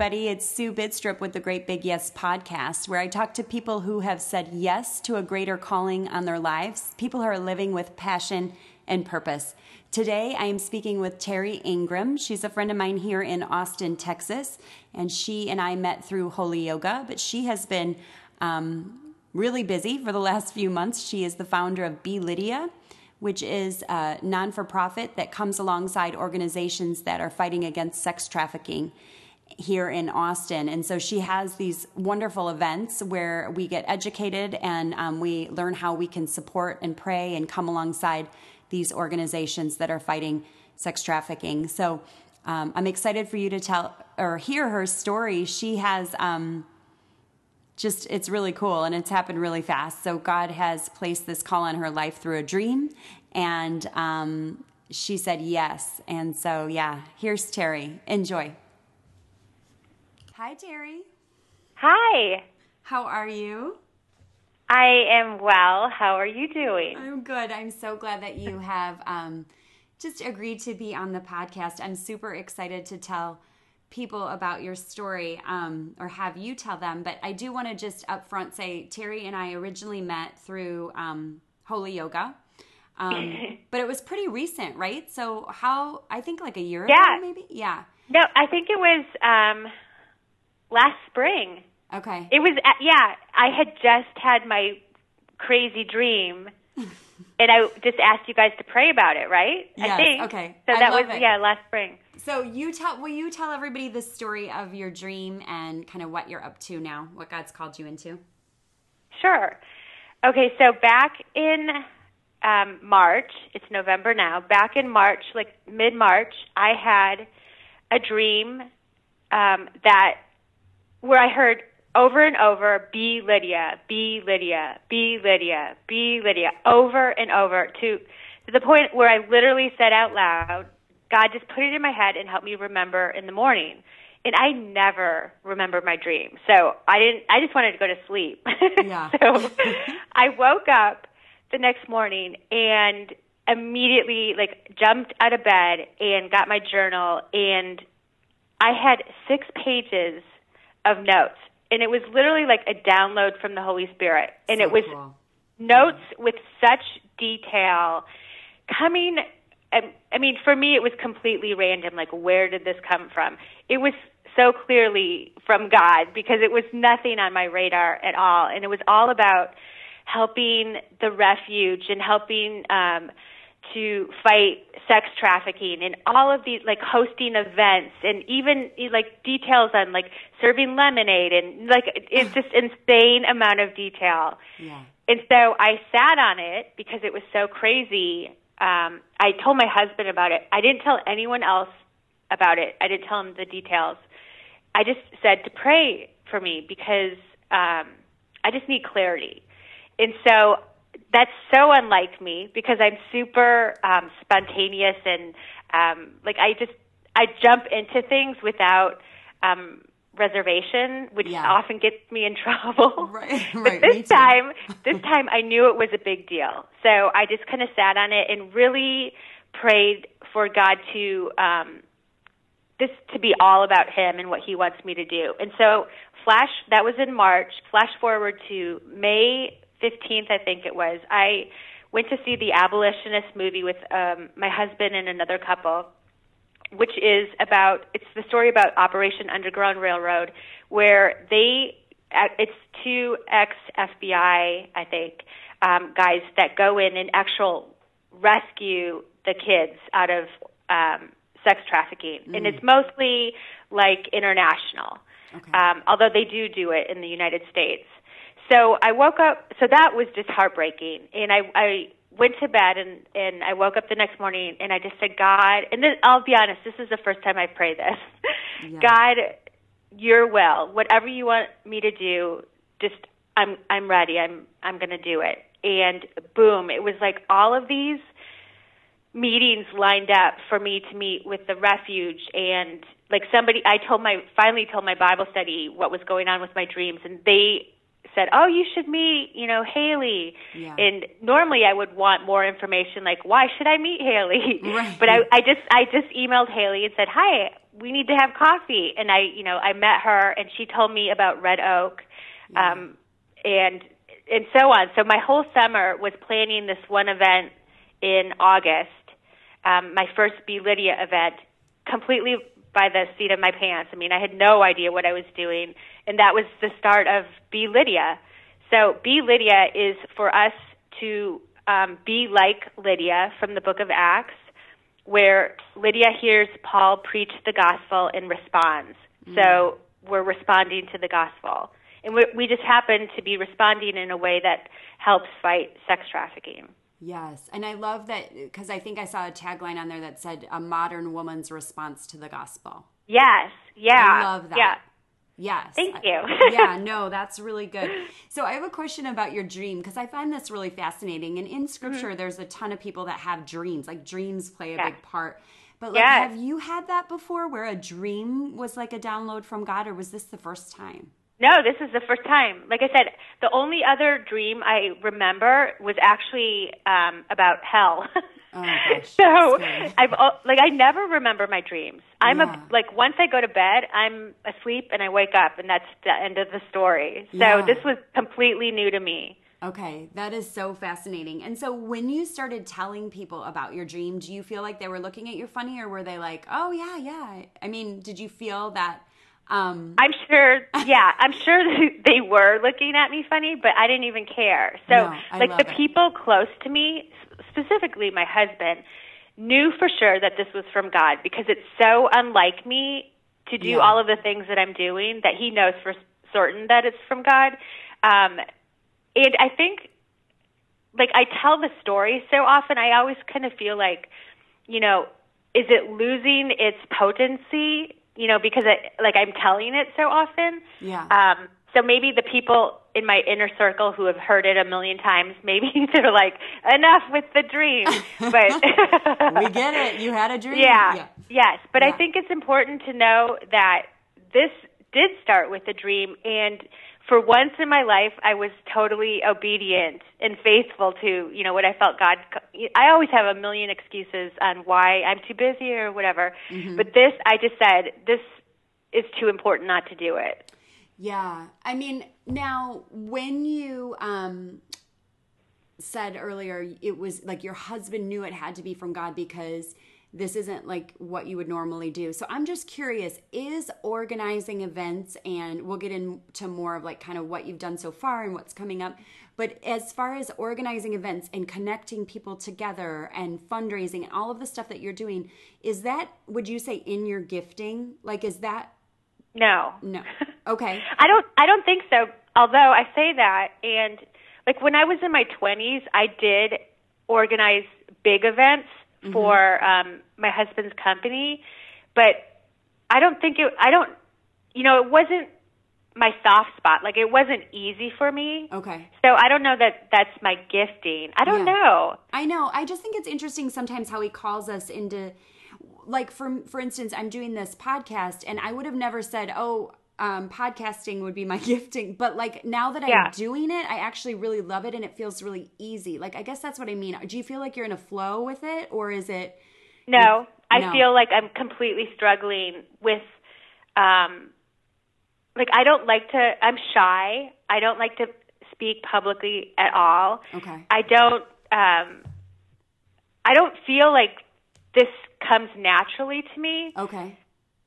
everybody. It's Sue Bidstrup with the Great Big Yes podcast, where I talk to people who have said yes to a greater calling on their lives, people who are living with passion and purpose. Today, I am speaking with Terry Ingram. She's a friend of mine here in Austin, Texas, and she and I met through Holy Yoga, but she has been um, really busy for the last few months. She is the founder of Be Lydia which is a non for profit that comes alongside organizations that are fighting against sex trafficking here in Austin. And so she has these wonderful events where we get educated and um, we learn how we can support and pray and come alongside these organizations that are fighting sex trafficking. So um, I'm excited for you to tell or hear her story. She has. Um, just it's really cool and it's happened really fast. So God has placed this call on her life through a dream, and um, she said yes. And so yeah, here's Terry. Enjoy. Hi, Terry. Hi. How are you? I am well. How are you doing? I'm good. I'm so glad that you have um, just agreed to be on the podcast. I'm super excited to tell people about your story um, or have you tell them. But I do want to just upfront say Terry and I originally met through um, Holy Yoga. Um, but it was pretty recent, right? So how I think like a year yeah. ago, maybe. Yeah. No, I think it was um, last spring. Okay. It was uh, yeah. I had just had my crazy dream, and I just asked you guys to pray about it, right? Yes. I think. Okay. So that was it. yeah last spring. So you tell will you tell everybody the story of your dream and kind of what you're up to now, what God's called you into? Sure. Okay, so back in um, March, it's November now. Back in March, like mid March, I had a dream um, that where I heard over and over, "Be Lydia, be Lydia, be Lydia, be Lydia," over and over to to the point where I literally said out loud, God just put it in my head and helped me remember in the morning. And I never remember my dream. So I didn't I just wanted to go to sleep. Yeah. so I woke up the next morning and immediately like jumped out of bed and got my journal and I had 6 pages of notes. And it was literally like a download from the Holy Spirit. And So it was cool. notes with such detail coming I- I mean for me it was completely random like where did this come from? It was so clearly from God because it was nothing on my radar at all. And it was all about helping the refuge and helping um to fight sex trafficking and all of these like hosting events and even like details on like serving lemonade and like it's just insane amount of detail Yeah. and so I sat on it because it was so crazy. Um, I told my husband about it. I didn't tell anyone else about it. I didn't tell him the details. I just said to pray for me because um, I just need clarity. And so that's so unlike me because I'm super um, spontaneous and um, like I just I jump into things without um, reservation, which Yeah. often gets me in trouble. Right, But right, me this time, this time I knew it was a big deal. So I just kind of sat on it and really prayed for God to um, this to be all about Him and what He wants me to do. And so, flash that was in March. Flash forward to May fifteenth, I think it was. I went to see the Abolitionist movie with um, my husband and another couple which is about it's the story about Operation Underground Railroad, where they uh, it's two ex FBI I think um, guys that go in and actual rescue the kids out of um, sex trafficking, and it's mostly like international, Okay. um, although they do do it in the United States. So I woke up. So that was just heartbreaking, and I I went to bed and and I woke up the next morning and I just said, God, and then I'll be honest, this is the first time I pray this. Yeah. God, Your will, whatever you want me to do, just I'm I'm ready. I'm I'm going to do it. And boom, it was like all of these meetings lined up for me to meet with the refuge and like somebody I told my finally told my Bible study what was going on with my dreams and they said, "Oh, you should meet, you know, Haley." Yeah. And normally I would want more information, like, "Why should I meet Haley?" Right. But I, I just, I just emailed Haley and said, "Hi, we need to have coffee." And I, you know, I met her, and she told me about Red Oak, um, and and so on. So my whole summer was planning this one event in August, um, my first Be Lydia event, completely by the seat of my pants. I mean, I had no idea what I was doing, and that was the start of Be Lydia. So Be Lydia is for us to um, be like Lydia from the book of Acts, where Lydia hears Paul preach the gospel and responds. So we're responding to the gospel. And we, we just happen to be responding in a way that helps fight sex trafficking. Yes. And I love that because I think I saw a tagline on there that said a modern woman's response to the gospel. Yes. Yeah. I love that. Yeah. Yes. Thank you. yeah, no, that's really good. So I have a question about your dream because I find this really fascinating. And in scripture, there's a ton of people that have dreams, like dreams play a Mm-hmm. Yeah. big part. But like, Yes. have you had that before where a dream was like a download from God, or was this the first time? No, this is the first time. Like I said, the only other dream I remember was actually um, about hell. Oh, gosh, so. I've like I never remember my dreams. I'm Yeah. a like once I go to bed, I'm asleep and I wake up, and that's the end of the story. So Yeah. this was completely new to me. Okay, that is so fascinating. And so when you started telling people about your dream, do you feel like they were looking at you funny or were they like, "Oh yeah, yeah." I mean, did you feel that um I'm sure, yeah, I'm sure they were looking at me funny, but I didn't even care. So, No, like the it. people close to me, specifically my husband, knew for sure that this was from God because it's so unlike me to do Yeah. all of the things that I'm doing that he knows for certain that it's from God. Um, and I think, like, I tell the story so often, I always kind of feel like, you know, is it losing its potency? You know, because it, like I'm telling it so often. Yeah. Um, so maybe the people in my inner circle who have heard it a million times, maybe they're like, enough with the dream. But we get it. You had a dream. yeah. Yes, but Yeah. I think it's important to know that this did start with a dream and for once in my life I was totally obedient and faithful to, you know, what I felt God I always have a million excuses on why I'm too busy or whatever. Mm-hmm. But this I just said this is too important not to do it. Yeah. I mean, now when you um said earlier it was like your husband knew it had to be from God because this isn't like what you would normally do. So I'm just curious, is organizing events and we'll get into more of like kind of what you've done so far and what's coming up, but as far as organizing events and connecting people together and fundraising and all of the stuff that you're doing, is that would you say in your gifting? Like is that No. no. Okay. I don't I don't think so. Although I say that and like when I was in my 20s, I did organize big events for um my husband's company, but I don't think it I don't you know, it wasn't my soft spot. Like it wasn't easy for me. Okay. So I don't know that that's my gifting. I don't Yeah. know. I know. I just think it's interesting sometimes how he calls us into like for for instance, I'm doing this podcast and I would have never said, "Oh, um, podcasting would be my gifting," but like now that I'm Yeah. doing it, I actually really love it and it feels really easy. Like I guess that's what I mean. Do you feel like you're in a flow with it or is it No, I No. feel like I'm completely struggling with, um, like I don't like to. I'm shy. I don't like to speak publicly at all. Okay. I don't. Um, I don't feel like this comes naturally to me. Okay.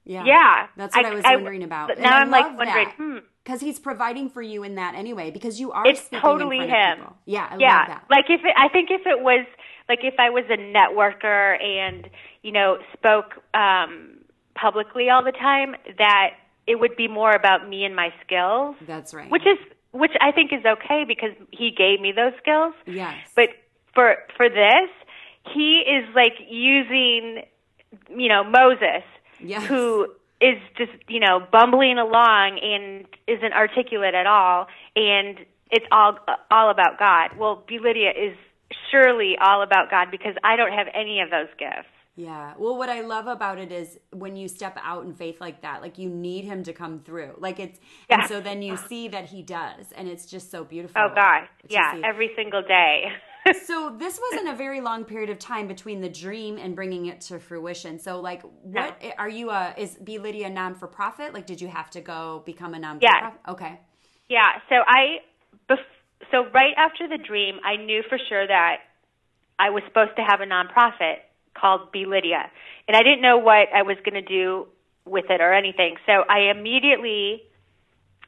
Yeah. Yeah, That's what I, was wondering about. And Now I I'm like wondering. Hmm. Because he's providing for you in that anyway, because you are It's totally him. Yeah, I yeah, love that. like if it, I think if it was like if I was a networker and you know spoke um, publicly all the time, that it would be more about me and my skills, That's right. which is which I think is okay because he gave me those skills. yes. But for for this, he is like using you know Moses, Yes. who is just you know bumbling along and isn't articulate at all, and it's all all about God. Well, Be Lydia is surely all about God because I don't have any of those gifts. Yeah. Well, what I love about it is when you step out in faith like that, like you need him to come through. Like it's, yeah. and so then you see that he does, and it's just so beautiful. Oh God. yeah, every single day. so this wasn't a very long period of time between the dream and bringing it to fruition. So like, what no. are you? A is Be Lydia non for profit? Like, did you have to go become a non? Yeah. Okay. Yeah. So I, so right after the dream, I knew for sure that I was supposed to have a nonprofit called Be Lydia, and I didn't know what I was going to do with it or anything. So I immediately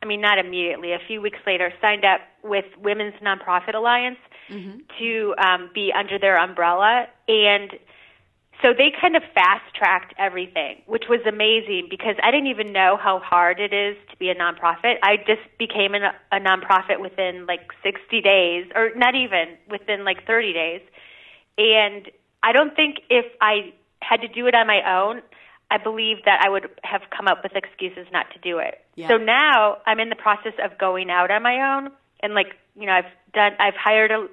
I mean, not immediately, a few weeks later, signed up with Women's Nonprofit Alliance mm-hmm. to um, be under their umbrella. And so they kind of fast tracked everything, which was amazing because I didn't even know how hard it is to be a nonprofit. I just became a, a nonprofit within like 60 days, or not even within like 30 days. And I don't think if I had to do it on my own, I believe that I would have come up with excuses not to do it. Yeah. So now I'm in the process of going out on my own, and like you know, I've done, I've hired a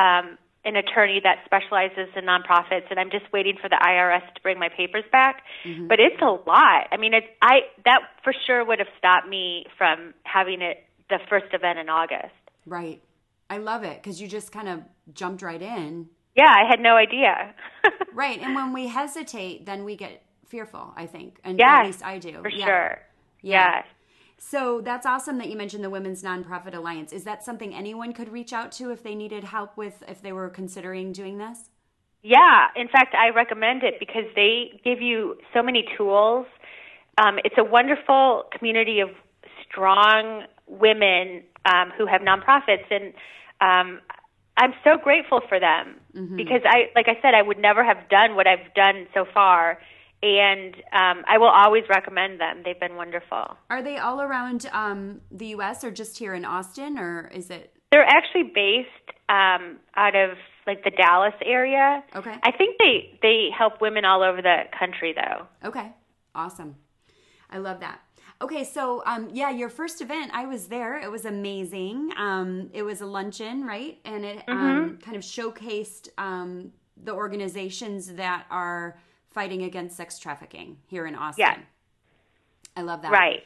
um, an attorney that specializes in nonprofits, and I'm just waiting for the IRS to bring my papers back. Mm-hmm. But it's a lot. I mean, it's I that for sure would have stopped me from having it the first event in August. Right. I love it because you just kind of jumped right in. Yeah, I had no idea. right, and when we hesitate, then we get fearful, I think. And yes, at least I do. For yeah. sure. Yeah. So that's awesome that you mentioned the Women's Nonprofit Alliance. Is that something anyone could reach out to if they needed help with, if they were considering doing this? Yeah. In fact, I recommend it because they give you so many tools. Um, it's a wonderful community of strong women um, who have nonprofits. And um, I'm so grateful for them mm-hmm. because I, like I said, I would never have done what I've done so far and um, I will always recommend them. They've been wonderful. Are they all around um, the U.S. or just here in Austin, or is it? They're actually based um, out of like the Dallas area. Okay. I think they they help women all over the country, though. Okay, awesome. I love that. Okay, so um, yeah, your first event, I was there. It was amazing. Um, it was a luncheon, right? And it um, mm-hmm. kind of showcased um, the organizations that are fighting against sex trafficking here in Austin. Yeah. I love that. Right.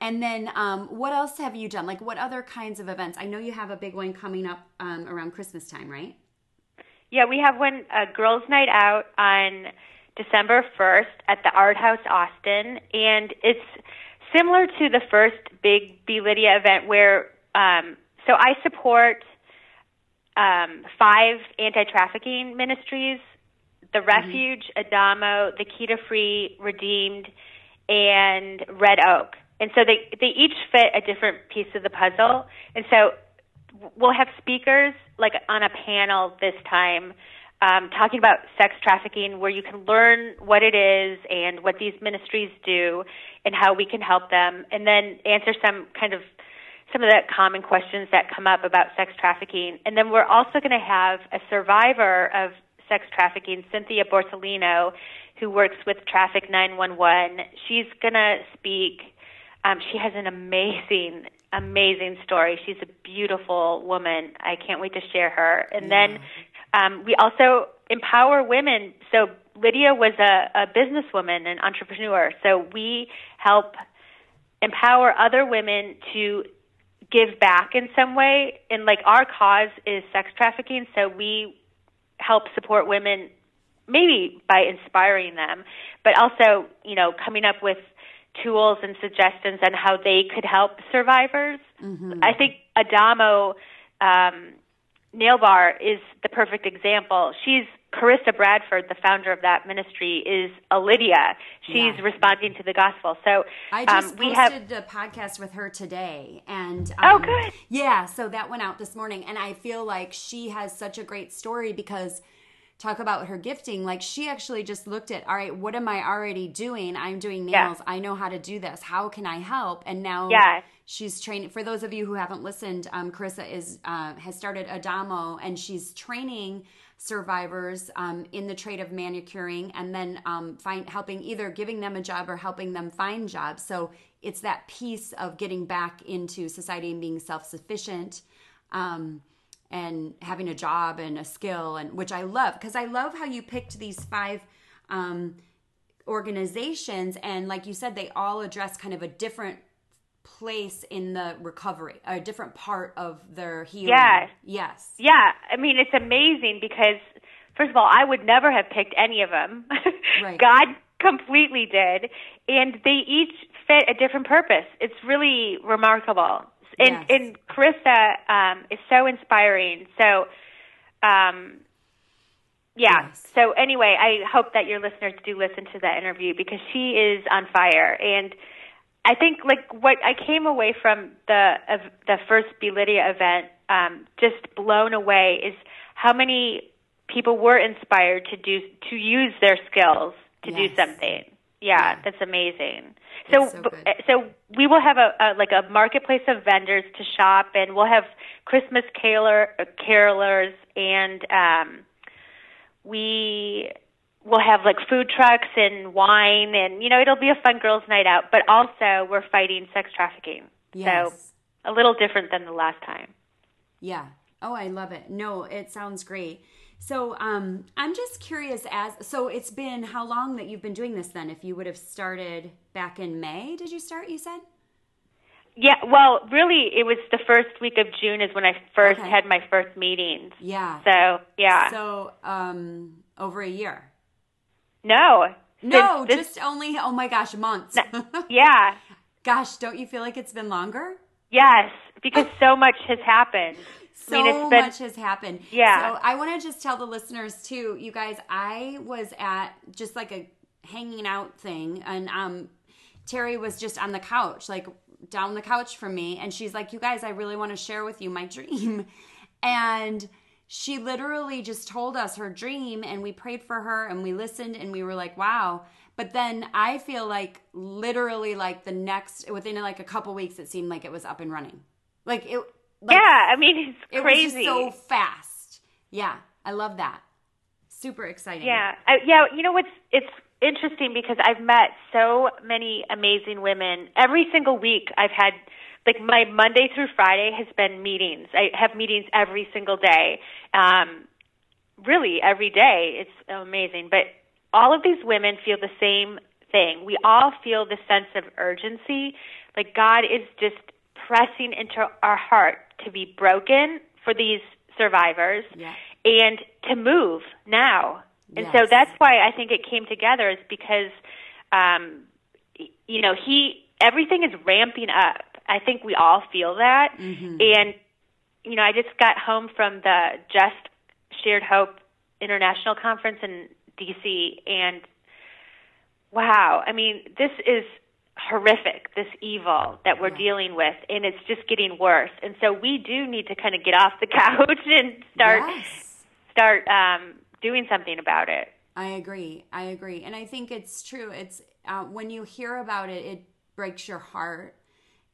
And then, um, what else have you done? Like, what other kinds of events? I know you have a big one coming up um, around Christmas time, right? Yeah, we have one, a girls' night out on December 1st at the Art House Austin. And it's similar to the first big Be Lydia event where, um, so I support um, five anti trafficking ministries the mm-hmm. Refuge, mm-hmm. Adamo, the Keto Free, Redeemed, and Red Oak. And so they they each fit a different piece of the puzzle. And so we'll have speakers like on a panel this time um, talking about sex trafficking, where you can learn what it is and what these ministries do and how we can help them, and then answer some kind of some of the common questions that come up about sex trafficking. And then we're also going to have a survivor of sex trafficking, Cynthia Borsellino, who works with Traffick911. She's going to speak. Um, she has an amazing, amazing story. She's a beautiful woman. I can't wait to share her. And yeah. then um, we also empower women. So Lydia was a, a businesswoman, an entrepreneur. So we help empower other women to give back in some way. And like our cause is sex trafficking, so we help support women maybe by inspiring them, but also, you know, coming up with tools and suggestions on how they could help survivors. Mm-hmm. I think Adamo um, Nail Bar is the perfect example. She's Carissa Bradford, the founder of that ministry, is a Lydia. She's yeah. responding to the gospel. So I just um, we posted have... a podcast with her today, and oh, um, oh, good, yeah. So that went out this morning, and I feel like she has such a great story because talk about her gifting like she actually just looked at all right what am i already doing i'm doing nails yeah. i know how to do this how can i help and now yeah. she's training for those of you who haven't listened um, carissa is uh, has started adamo and she's training survivors um, in the trade of manicuring and then um, find helping either giving them a job or helping them find jobs. So it's that piece of getting back into society and being self-sufficient um, and having a job and a skill and which i love because i love how you picked these five um, organizations, and like you said, they all address kind of a different place in the recovery, a different part of their healing. Yes. Yes. Yeah, I mean it's amazing because first of all, I would never have picked any of them. Right. God completely did, and they each fit a different purpose. It's really remarkable. And Yes. and Carissa um, is so inspiring. So, um, yeah. Yes. So anyway, I hope that your listeners do listen to that interview because she is on fire and. I think like what I came away from the of the first Be Lydia event um, just blown away is how many people were inspired to do to use their skills to do something. Yeah, Yeah. that's amazing. So, so so we will have a, a like a marketplace of vendors to shop, and we'll have Christmas caroler, uh, carolers, and um, we will have like food trucks and wine, and you know it'll be a fun girls' night out. But also, we're fighting sex trafficking, Yes. so a little different than the last time. Yeah. Oh, I love it. No, it sounds great. So, um, I'm just curious as so it's been how long that you've been doing this then? If you would have started back in May, did you start, you said? Yeah, well, really, it was the first week of June is when I first Okay. had my first meetings. Yeah. So yeah, So, um, over a year. No, No, this- just only oh my gosh, months. yeah, gosh, don't you feel like it's been longer? yes, because so much has happened. so I mean, it's been much has happened. Yeah. So I want to just tell the listeners too, you guys. I was at just like a hanging out thing, and um, Terry was just on the couch, like down the couch from me, and she's like, "You guys, I really want to share with you my dream," and she literally just told us her dream, and we prayed for her, and we listened, and we were like, "Wow." But then I feel like literally like the next within like a couple weeks, it seemed like it was up and running, like it. Like, yeah. I mean, it's it crazy. so fast. Yeah, I love that. Super exciting. Yeah, I, yeah. You know what's it's interesting because I've met so many amazing women. Every single week, I've had like my Monday through Friday has been meetings. I have meetings every single day. Um, really, every day. It's amazing. But all of these women feel the same thing. We all feel the sense of urgency. Like God is just pressing into our heart to be broken for these survivors Yeah. and to move now. And so that's why I think it came together is because, um, you know, he everything is ramping up. I think we all feel that. And you know, I just got home from the Just Shared Hope International Conference in DC, and wow, I mean, this is horrific, this evil that we're dealing with, and it's just getting worse. And so we do need to kind of get off the couch and start Yes. start um, doing something about it. I agree. I agree. And I think it's true. It's uh, when you hear about it, it breaks your heart.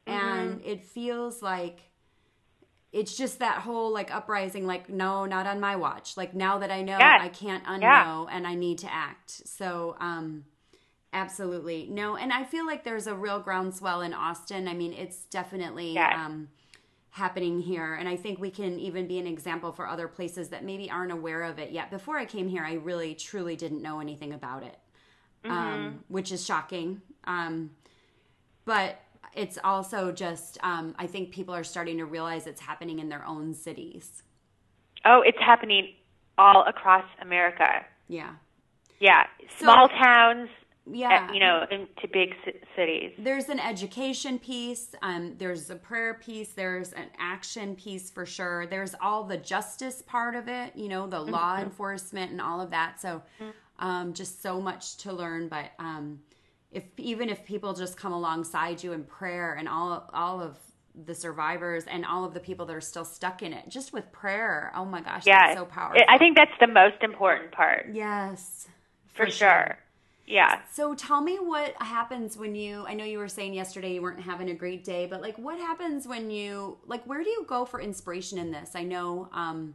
And Mm-hmm. it feels like it's just that whole like uprising, like, no, not on my watch. Like, now that I know, Yes. I can't unknow Yeah. and I need to act. So, um, absolutely. No. And I feel like there's a real groundswell in Austin. I mean, it's definitely. Yes. Um, happening here and i think we can even be an example for other places that maybe aren't aware of it yet before i came here i really truly didn't know anything about it um, which is shocking um, but it's also just um, i think people are starting to realize it's happening in their own cities. Oh, it's happening all across America. yeah. Yeah, small towns. yeah. uh, you know, into big ci- cities. there's an education piece um, there's a prayer piece there's an action piece for sure. There's all the justice part of it you know the law enforcement and all of that. So um, just so much to learn but um, if even if people just come alongside you in prayer and all all of the survivors and all of the people that are still stuck in it just with prayer oh my gosh Yeah, that's so powerful I think that's the most important part yes for, sure. Yeah. So tell me what happens when you I know you were saying yesterday you weren't having a great day, but like what happens when you like where do you go for inspiration in this? I know um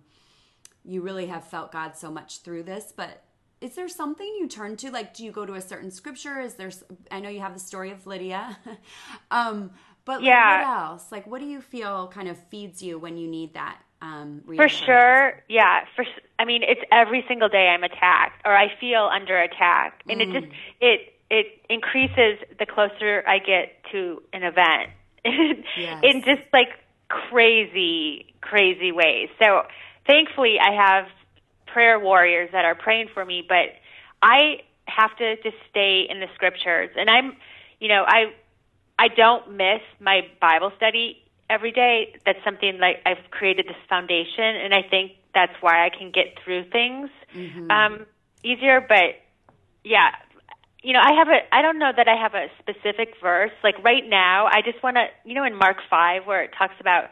you really have felt God so much through this, but is there something you turn to? Like do you go to a certain scripture? Is there i know you have the story of Lydia. um but like, Yeah. what else? Like what do you feel kind of feeds you when you need that Um, for sure, yeah. For I mean, it's every single day I'm attacked, or I feel under attack, and mm. it just it it increases the closer I get to an event, yes. in just like crazy, crazy ways. So thankfully, I have prayer warriors that are praying for me, but I have to just stay in the scriptures, and I'm, you know, I I don't miss my Bible study every day. That's something like I've created this foundation, and I think that's why I can get through things mm-hmm. um, easier. But yeah, you know, I have a. I don't know that I have a specific verse. Like right now, I just want to, you know, in Mark five where it talks about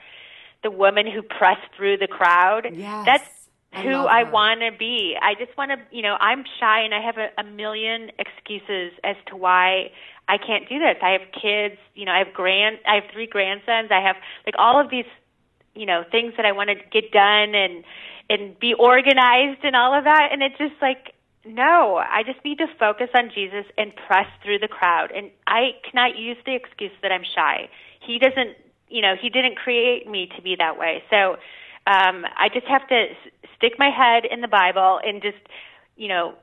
the woman who pressed through the crowd. Yes. That's who I, I want to be. I just want to, you know, I'm shy and I have a, a million excuses as to why I can't do this. I have kids, you know, I have grand, I have three grandsons. I have like all of these, you know, things that I want to get done and and be organized and all of that. And it's just like, no, I just need to focus on Jesus and press through the crowd. And I cannot use the excuse that I'm shy. He doesn't, you know, he didn't create me to be that way. So um, I just have to stick my head in the Bible and just, you know,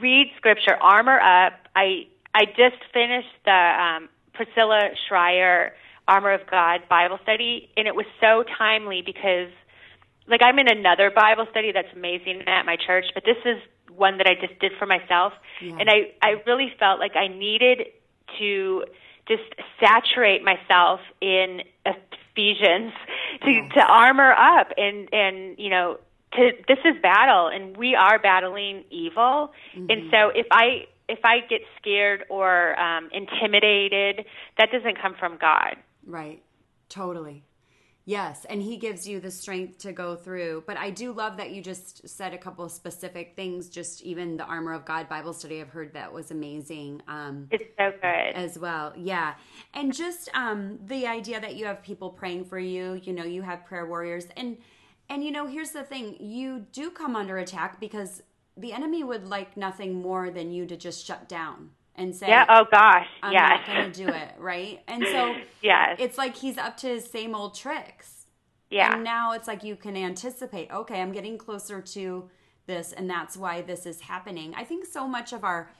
read scripture, armor up. I I just finished the um, Priscilla Shirer Armor of God Bible study, and it was so timely because, like, I'm in another Bible study that's amazing at my church, but this is one that I just did for myself, yeah. and I I really felt like I needed to just saturate myself in Ephesians to yes. to armor up and and you know to this is battle and we are battling evil mm-hmm. and so if I if I get scared or um, intimidated, that doesn't come from God. Right. Totally. Yes, and he gives you the strength to go through. But I do love that you just said a couple of specific things. Just even the Armor of God Bible study, I've heard that was amazing. Um, it's so good as well. Yeah, and just um, the idea that you have people praying for you. You know, you have prayer warriors, and and you know, here's the thing: you do come under attack because the enemy would like nothing more than you to just shut down and say, "Yeah, oh gosh, I'm yes. not going to do it." Right? And so, yes, it's like he's up to his same old tricks. Yeah. And now it's like you can anticipate. Okay, I'm getting closer to this, and that's why this is happening. I think so much of our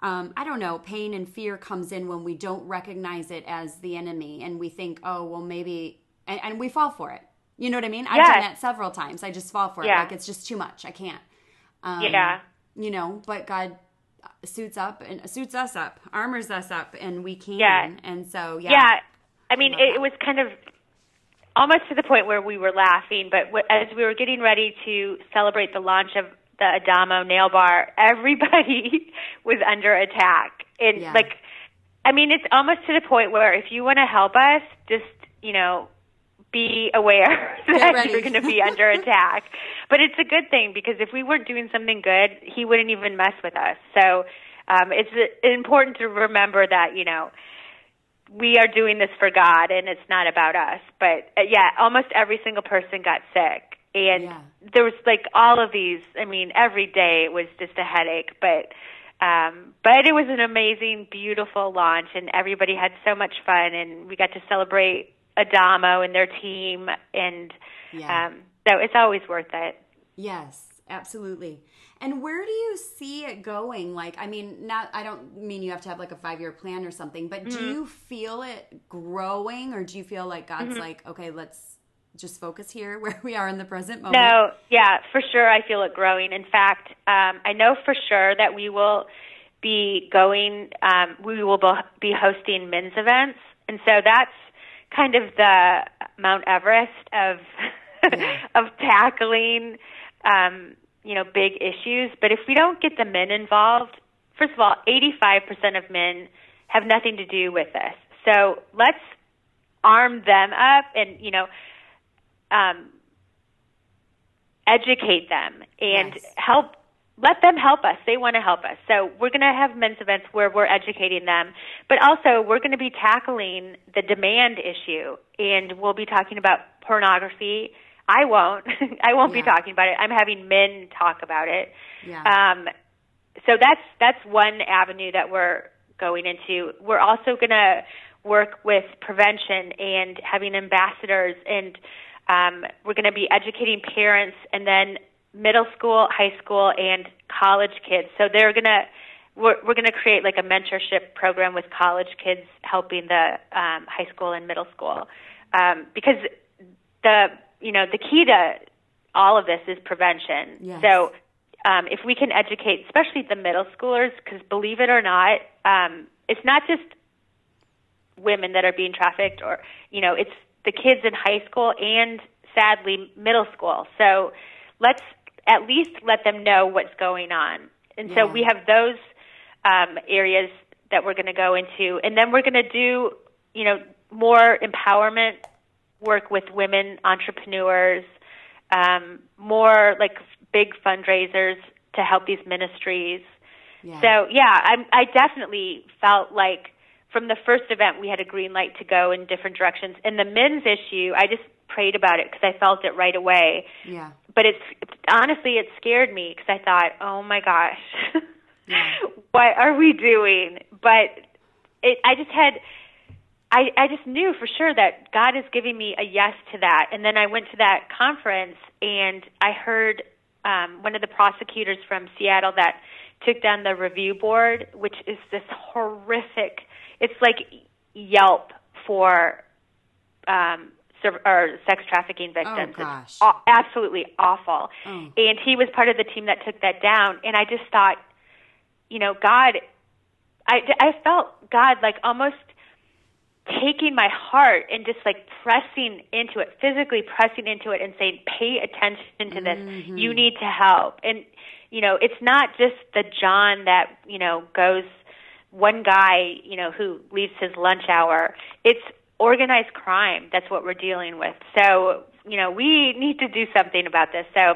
um, I don't know, pain and fear comes in when we don't recognize it as the enemy and we think, oh, well, maybe, and, and we fall for it. You know what I mean? I've done that several times. I just fall for it. Like it's just too much. I can't. Um, yeah. You know, but God suits up and suits us up, armors us up, and we can. Yeah. And so, yeah. Yeah. I mean, I it, it was kind of almost to the point where we were laughing, but as we were getting ready to celebrate the launch of the Adamo nail bar, everybody was under attack. And yeah. like, I mean, it's almost to the point where if you want to help us, just, you know, be aware that you're going to be under attack. But it's a good thing because if we weren't doing something good, he wouldn't even mess with us. So um, it's important to remember that, you know, we are doing this for God and it's not about us. But uh, yeah, almost every single person got sick. And yeah. there was like all of these, I mean, every day was just a headache, but um but it was an amazing beautiful launch and everybody had so much fun and we got to celebrate Adamo and their team, and yeah. um, so it's always worth it. Yes, absolutely. And where do you see it going? Like, I mean, not I don't mean you have to have like a five year plan or something, but mm-hmm. do you feel it growing, or do you feel like God's mm-hmm. like, okay, let's just focus here where we are in the present moment? No, yeah, for sure, I feel it growing. In fact, um, I know for sure that we will be going. Um, we will be hosting men's events, and so that's kind of the Mount Everest of yeah. of tackling um, you know big issues. But if we don't get the men involved, first of all, 85% of men have nothing to do with this. So let's arm them up and you know um, educate them and yes. help let them help us. They want to help us. So we're going to have men's events where we're educating them, but also we're going to be tackling the demand issue and we'll be talking about pornography. I won't. I won't yeah. be talking about it. I'm having men talk about it. Yeah. Um, so that's that's one avenue that we're going into. We're also going to work with prevention and having ambassadors and Um, we're going to be educating parents and then middle school, high school, and college kids. So they're to we're, we're going to create like a mentorship program with college kids helping the um, high school and middle school um, because the you know the key to all of this is prevention. Yes. So um, if we can educate, especially the middle schoolers, because believe it or not, um, it's not just women that are being trafficked, or you know, it's the kids in high school and sadly middle school. So let's at least let them know what's going on. And so we have those um, areas that we're going to go into, and then we're going to do, you know, more empowerment work with women entrepreneurs, um, more like big fundraisers to help these ministries. Yeah. So yeah, I, I definitely felt like from the first event we had a green light to go in different directions. And the men's issue, I just prayed about it because I felt it right away. yeah. But it's honestly, it scared me because I thought, oh my gosh, Yeah. what are we doing? But it, I just had. I, I just knew for sure that God is giving me a yes to that. And then I went to that conference and I heard um, one of the prosecutors from Seattle that took down the review board, which is this horrific. It's like Yelp for um, or sex trafficking victims. It's gosh. aw- absolutely awful. Oh. And he was part of the team that took that down. And I just thought, you know, God, I, I felt God like almost taking my heart and just like pressing into it, physically pressing into it and saying, pay attention to this. Mm-hmm. You need to help. And, you know, it's not just the John that, you know, goes, one guy, you know, who leaves his lunch hour. It's organized crime. That's what we're dealing with. So, you know, we need to do something about this. So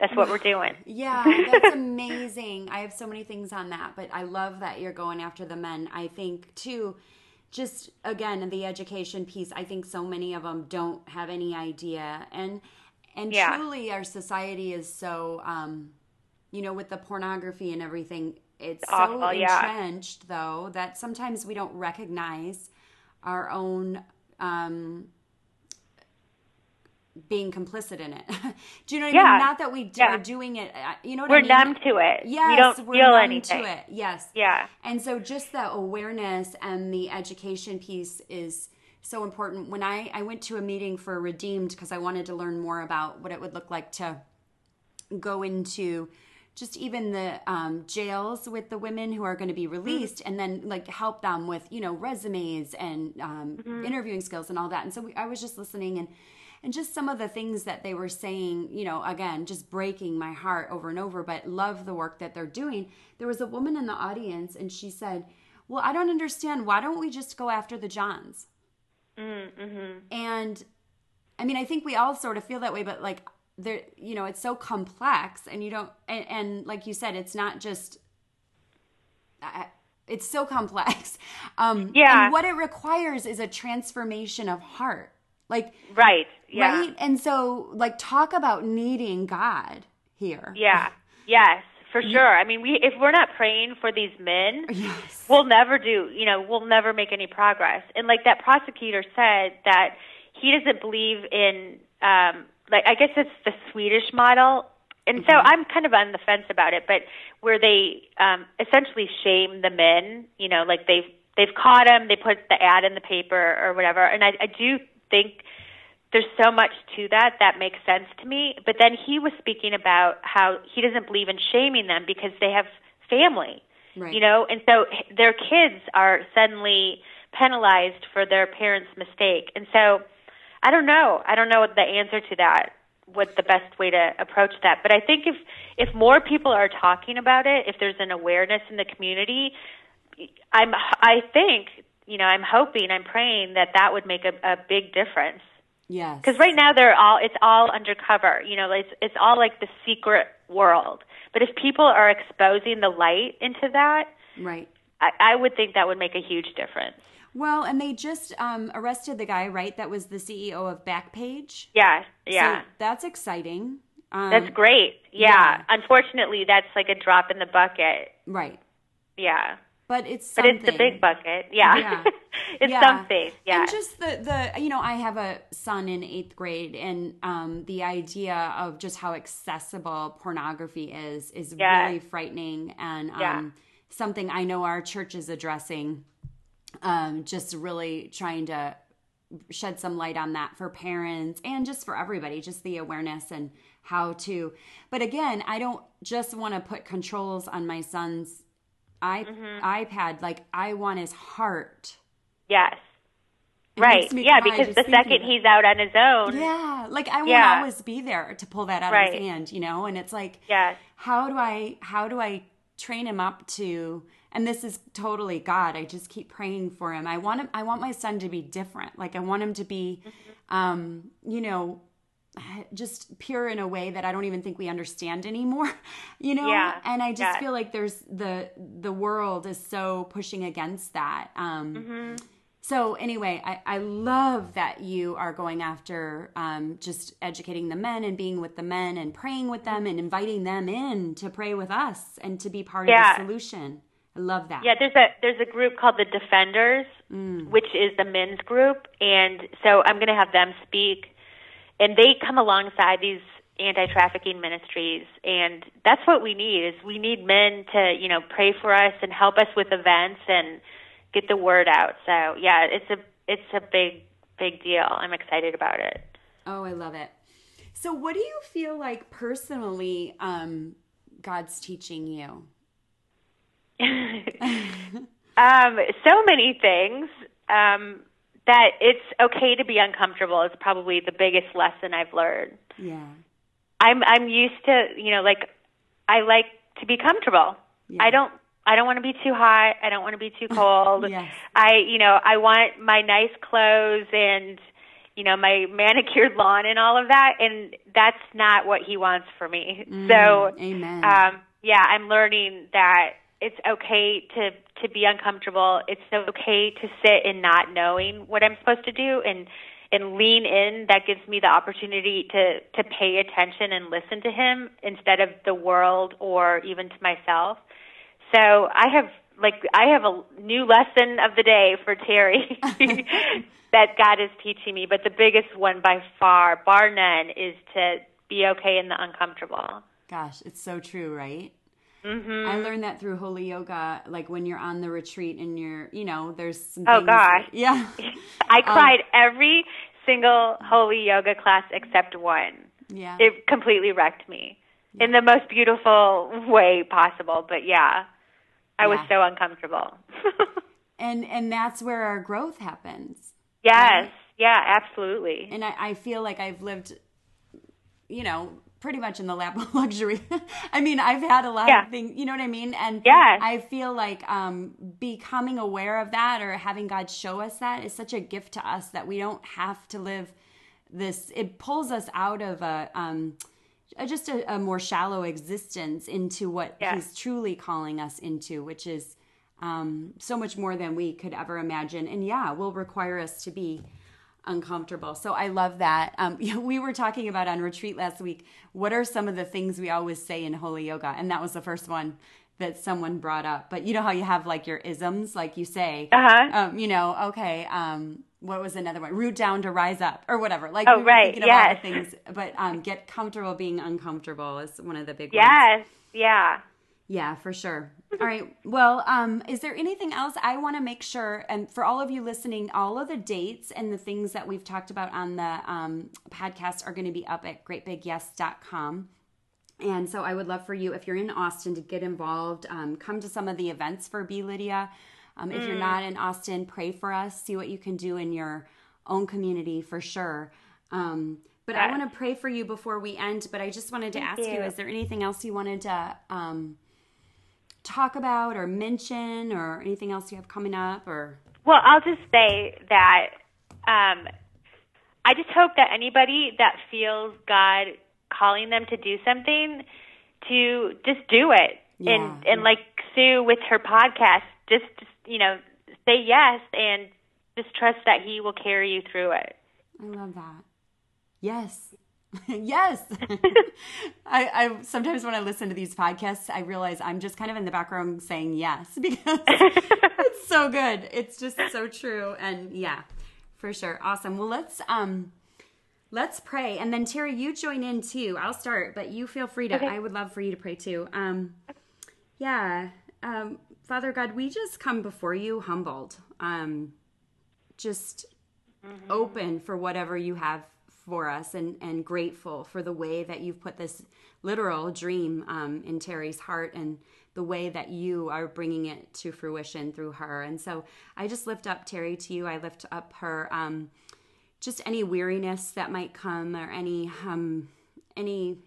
that's what we're doing. Yeah, that's amazing. I have so many things on that, but I love that you're going after the men. I think too, just again the education piece. I think so many of them don't have any idea, and and Yeah. truly our society is so, um, you know, with the pornography and everything. It's so awful, yeah. entrenched though that sometimes we don't recognize our own um, being complicit in it. Do you know what I mean? Not that we d- Yeah. are doing it. You know what We're I mean? numb to it. Yes, we don't we're feel numb anything. to it. Yes. Yeah. And so just the awareness and the education piece is so important. When I, I went to a meeting for Redeemed because I wanted to learn more about what it would look like to go into just even the um, jails with the women who are going to be released and then like help them with you know resumes and um, interviewing skills and all that. And so we, i was just listening and and just some of the things that they were saying you know again just breaking my heart over and over but love the work that they're doing. There was a woman in the audience and she said well i don't understand. Why don't we just go after the johns? Mm-hmm. and I mean, I think we all sort of feel that way, but like there, you know, it's so complex, and you don't, and, and like you said, it's not just. It's so complex. Um, Yeah. And what it requires is a transformation of heart. Like, Right. Yeah. right? And so, like, talk about needing God here. Yeah. Yes, for sure. I mean, we if we're not praying for these men, Yes. we'll never do. You know, we'll never make any progress. And like that prosecutor said that he doesn't believe in. um like I guess it's the Swedish model. And so I'm kind of on the fence about it, but where they um essentially shame the men, you know, like they've they've caught him, they put the ad in the paper or whatever. And I, I do think there's so much to that that makes sense to me. But then he was speaking about how he doesn't believe in shaming them because they have family, Right. you know, and so h- their kids are suddenly penalized for their parents' mistake. And so I don't know. I don't know what the answer to that. What the best way to approach that? But I think if if more people are talking about it, if there's an awareness in the community, I'm I think you know I'm hoping I'm praying that that would make a, a big difference Yes. because right now they're all it's all undercover you know it's it's all like the secret world but if people are exposing the light into that Right. I, I would think that would make a huge difference Well, and they just um, arrested the guy, right? That was the CEO of Backpage. yeah yeah So that's exciting. Um, that's great yeah. yeah. unfortunately that's like a drop in the bucket Right. yeah but it's but it's the big bucket. Yeah, Yeah. it's Yeah. something. Yeah, And just the the you know, I have a son in eighth grade, and um, the idea of just how accessible pornography is is really frightening, and um, Yeah. Something I know our church is addressing. Um, just really trying to shed some light on that for parents and just for everybody, just the awareness and how to. But again, I don't just want to put controls on my son's i Mm-hmm. iPad. Like I want his heart. yes, It right. Yeah, because the second he's out on his own, Yeah, like I Yeah. always be there to pull that out of his hand, you know. And it's like, yes, how do I how do I train him up to? And this is totally God. I just keep praying for him. I want him. I want my son to be different. Like I want him to be, um, you know, just pure in a way that I don't even think we understand anymore, you know. Yeah, And I just yeah. feel like there's the the world is so pushing against that. Um, Mm-hmm. So anyway, I, I love that you are going after um, just educating the men and being with the men and praying with them and inviting them in to pray with us and to be part Yeah. of the solution. I love that. yeah. There's a there's a group called the Defenders, Mm. which is the men's group, and so I'm going to have them speak, and they come alongside these anti-trafficking ministries and that's what we need is we need men to you know pray for us and help us with events and get the word out so yeah it's a it's a big big deal i'm excited about it Oh, I love it. So, what do you feel like personally um, God's teaching you? um so many things um that it's okay to be uncomfortable is probably the biggest lesson i've learned Yeah. i'm i'm used to you know like i like to be comfortable Yeah. i don't I don't want to be too hot. I don't want to be too cold. Yes. I, you know, I want my nice clothes and, you know, my manicured lawn and all of that. And that's not what he wants for me. so, Mm, amen. um, yeah, I'm learning that it's okay to to be uncomfortable. It's okay to sit in not knowing what I'm supposed to do and and lean in. That gives me the opportunity to to pay attention and listen to him instead of the world or even to myself. So I have like I have a new lesson of the day for Terry that God is teaching me, but the biggest one by far, bar none, is to be okay in the uncomfortable. Gosh, it's so true, right? hmm I learned that through holy yoga, like when you're on the retreat and you're, you know, there's some. Oh, gosh. Yeah. I cried every single holy yoga class except one. Yeah. It completely wrecked me in the most beautiful way possible. But yeah, I was so uncomfortable. and and that's where our growth happens. yes, yeah, absolutely. And I, I feel like I've lived, you know, pretty much in the lap of luxury. I mean, I've had a lot Yeah. of things, you know what I mean? And yeah. I feel like um, becoming aware of that or having God show us that is such a gift to us that we don't have to live this. It pulls us out of a. Um, a- just a, a more shallow existence into what Yeah. he's truly calling us into, which is um, so much more than we could ever imagine. And yeah, will require us to be uncomfortable. So I love that. Um, we were talking about on retreat last week. What are some of the things we always say in holy yoga? And that was the first one that someone brought up. But you know how you have like your isms, like you say, Uh-huh. um, you know, okay, um, what was another one? Root down to rise up or whatever. Like Oh, we were right, thinking of all the things, but um, get comfortable being uncomfortable is one of the big ones. Yes, yeah. Yeah, for sure. All right. Well, um, is there anything else I want to make sure, and for all of you listening, all of the dates and the things that we've talked about on the um, podcast are going to be up at greatbigyes.com. And so I would love for you, if you're in Austin, to get involved. Um, come to some of the events for Be Lydia. Um, if you're not in Austin, pray for us. See what you can do in your own community for sure. Um, but I want to pray for you before we end. But I just wanted to ask you. you. is there anything else you wanted to um, talk about or mention or anything else you have coming up or Well, I'll just say that um, I just hope that anybody that feels God calling them to do something to just do it. Yeah. And and like Sue with her podcast, just, just you know, say yes and just trust that he will carry you through it. I love that. Yes. yes. I, I sometimes when I listen to these podcasts, I realize I'm just kind of in the background saying yes because it's so good. It's just so true. And yeah, for sure. Awesome. Well, let's um let's pray. And then Terry, you join in too. I'll start, but you feel free to okay. I would love for you to pray too. Um yeah. Um Father God, we just come before you humbled. Um just mm-hmm. open for whatever you have for us and, and grateful for the way that you've put this literal dream um, in Terry's heart and the way that you are bringing it to fruition through her. And so I just lift up Terry to you. I lift up her, um, just any weariness that might come or any, um, any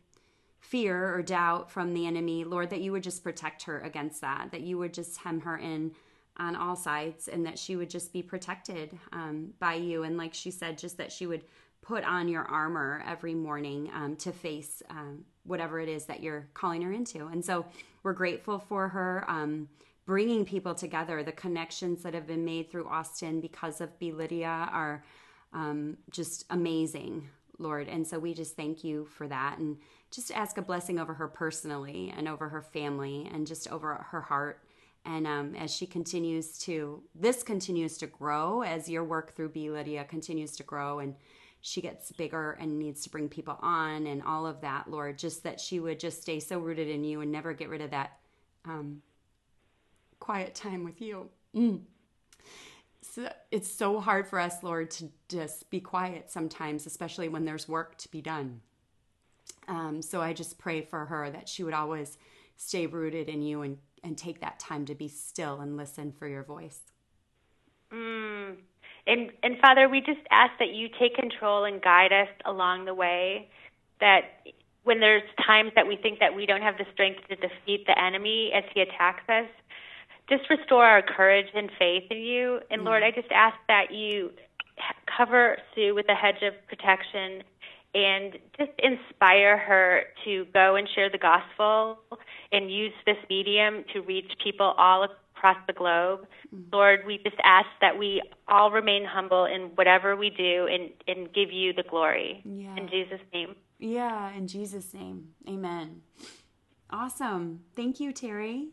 fear or doubt from the enemy, Lord, that you would just protect her against that, that you would just hem her in on all sides and that she would just be protected um, by you. And like she said, just that she would put on your armor every morning um, to face um, whatever it is that you're calling her into. And so we're grateful for her um, bringing people together. The connections that have been made through Austin because of Be Lydia are um, just amazing, Lord. And so we just thank you for that and just ask a blessing over her personally and over her family and just over her heart. And um, as she continues to, this continues to grow as your work through Be Lydia continues to grow and she gets bigger and needs to bring people on and all of that, Lord. Just that she would just stay so rooted in you and never get rid of that um, quiet time with you. Mm. So it's so hard for us, Lord, to just be quiet sometimes, especially when there's work to be done. Um, so I just pray for her that she would always stay rooted in you and, and take that time to be still and listen for your voice. Mm, and and Father, we just ask that you take control and guide us along the way. That when there's times that we think that we don't have the strength to defeat the enemy as he attacks us, just restore our courage and faith in you. And Lord, I just ask that you cover Sue with a hedge of protection and just inspire her to go and share the gospel and use this medium to reach people all across the globe. Mm-hmm. Lord, we just ask that we all remain humble in whatever we do and, and give you the glory. Yeah. In Jesus' name. Yeah, in Jesus' name. Amen. Awesome. Thank you, Terry.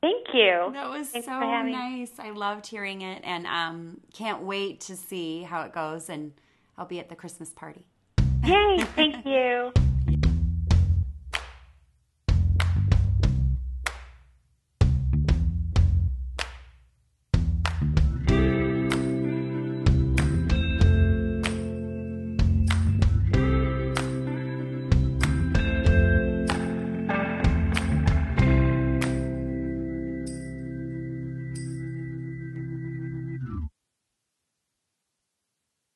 Thank you. That was Thanks so nice. I loved hearing it and um, can't wait to see how it goes. And I'll be at the Christmas party. Yay, thank you.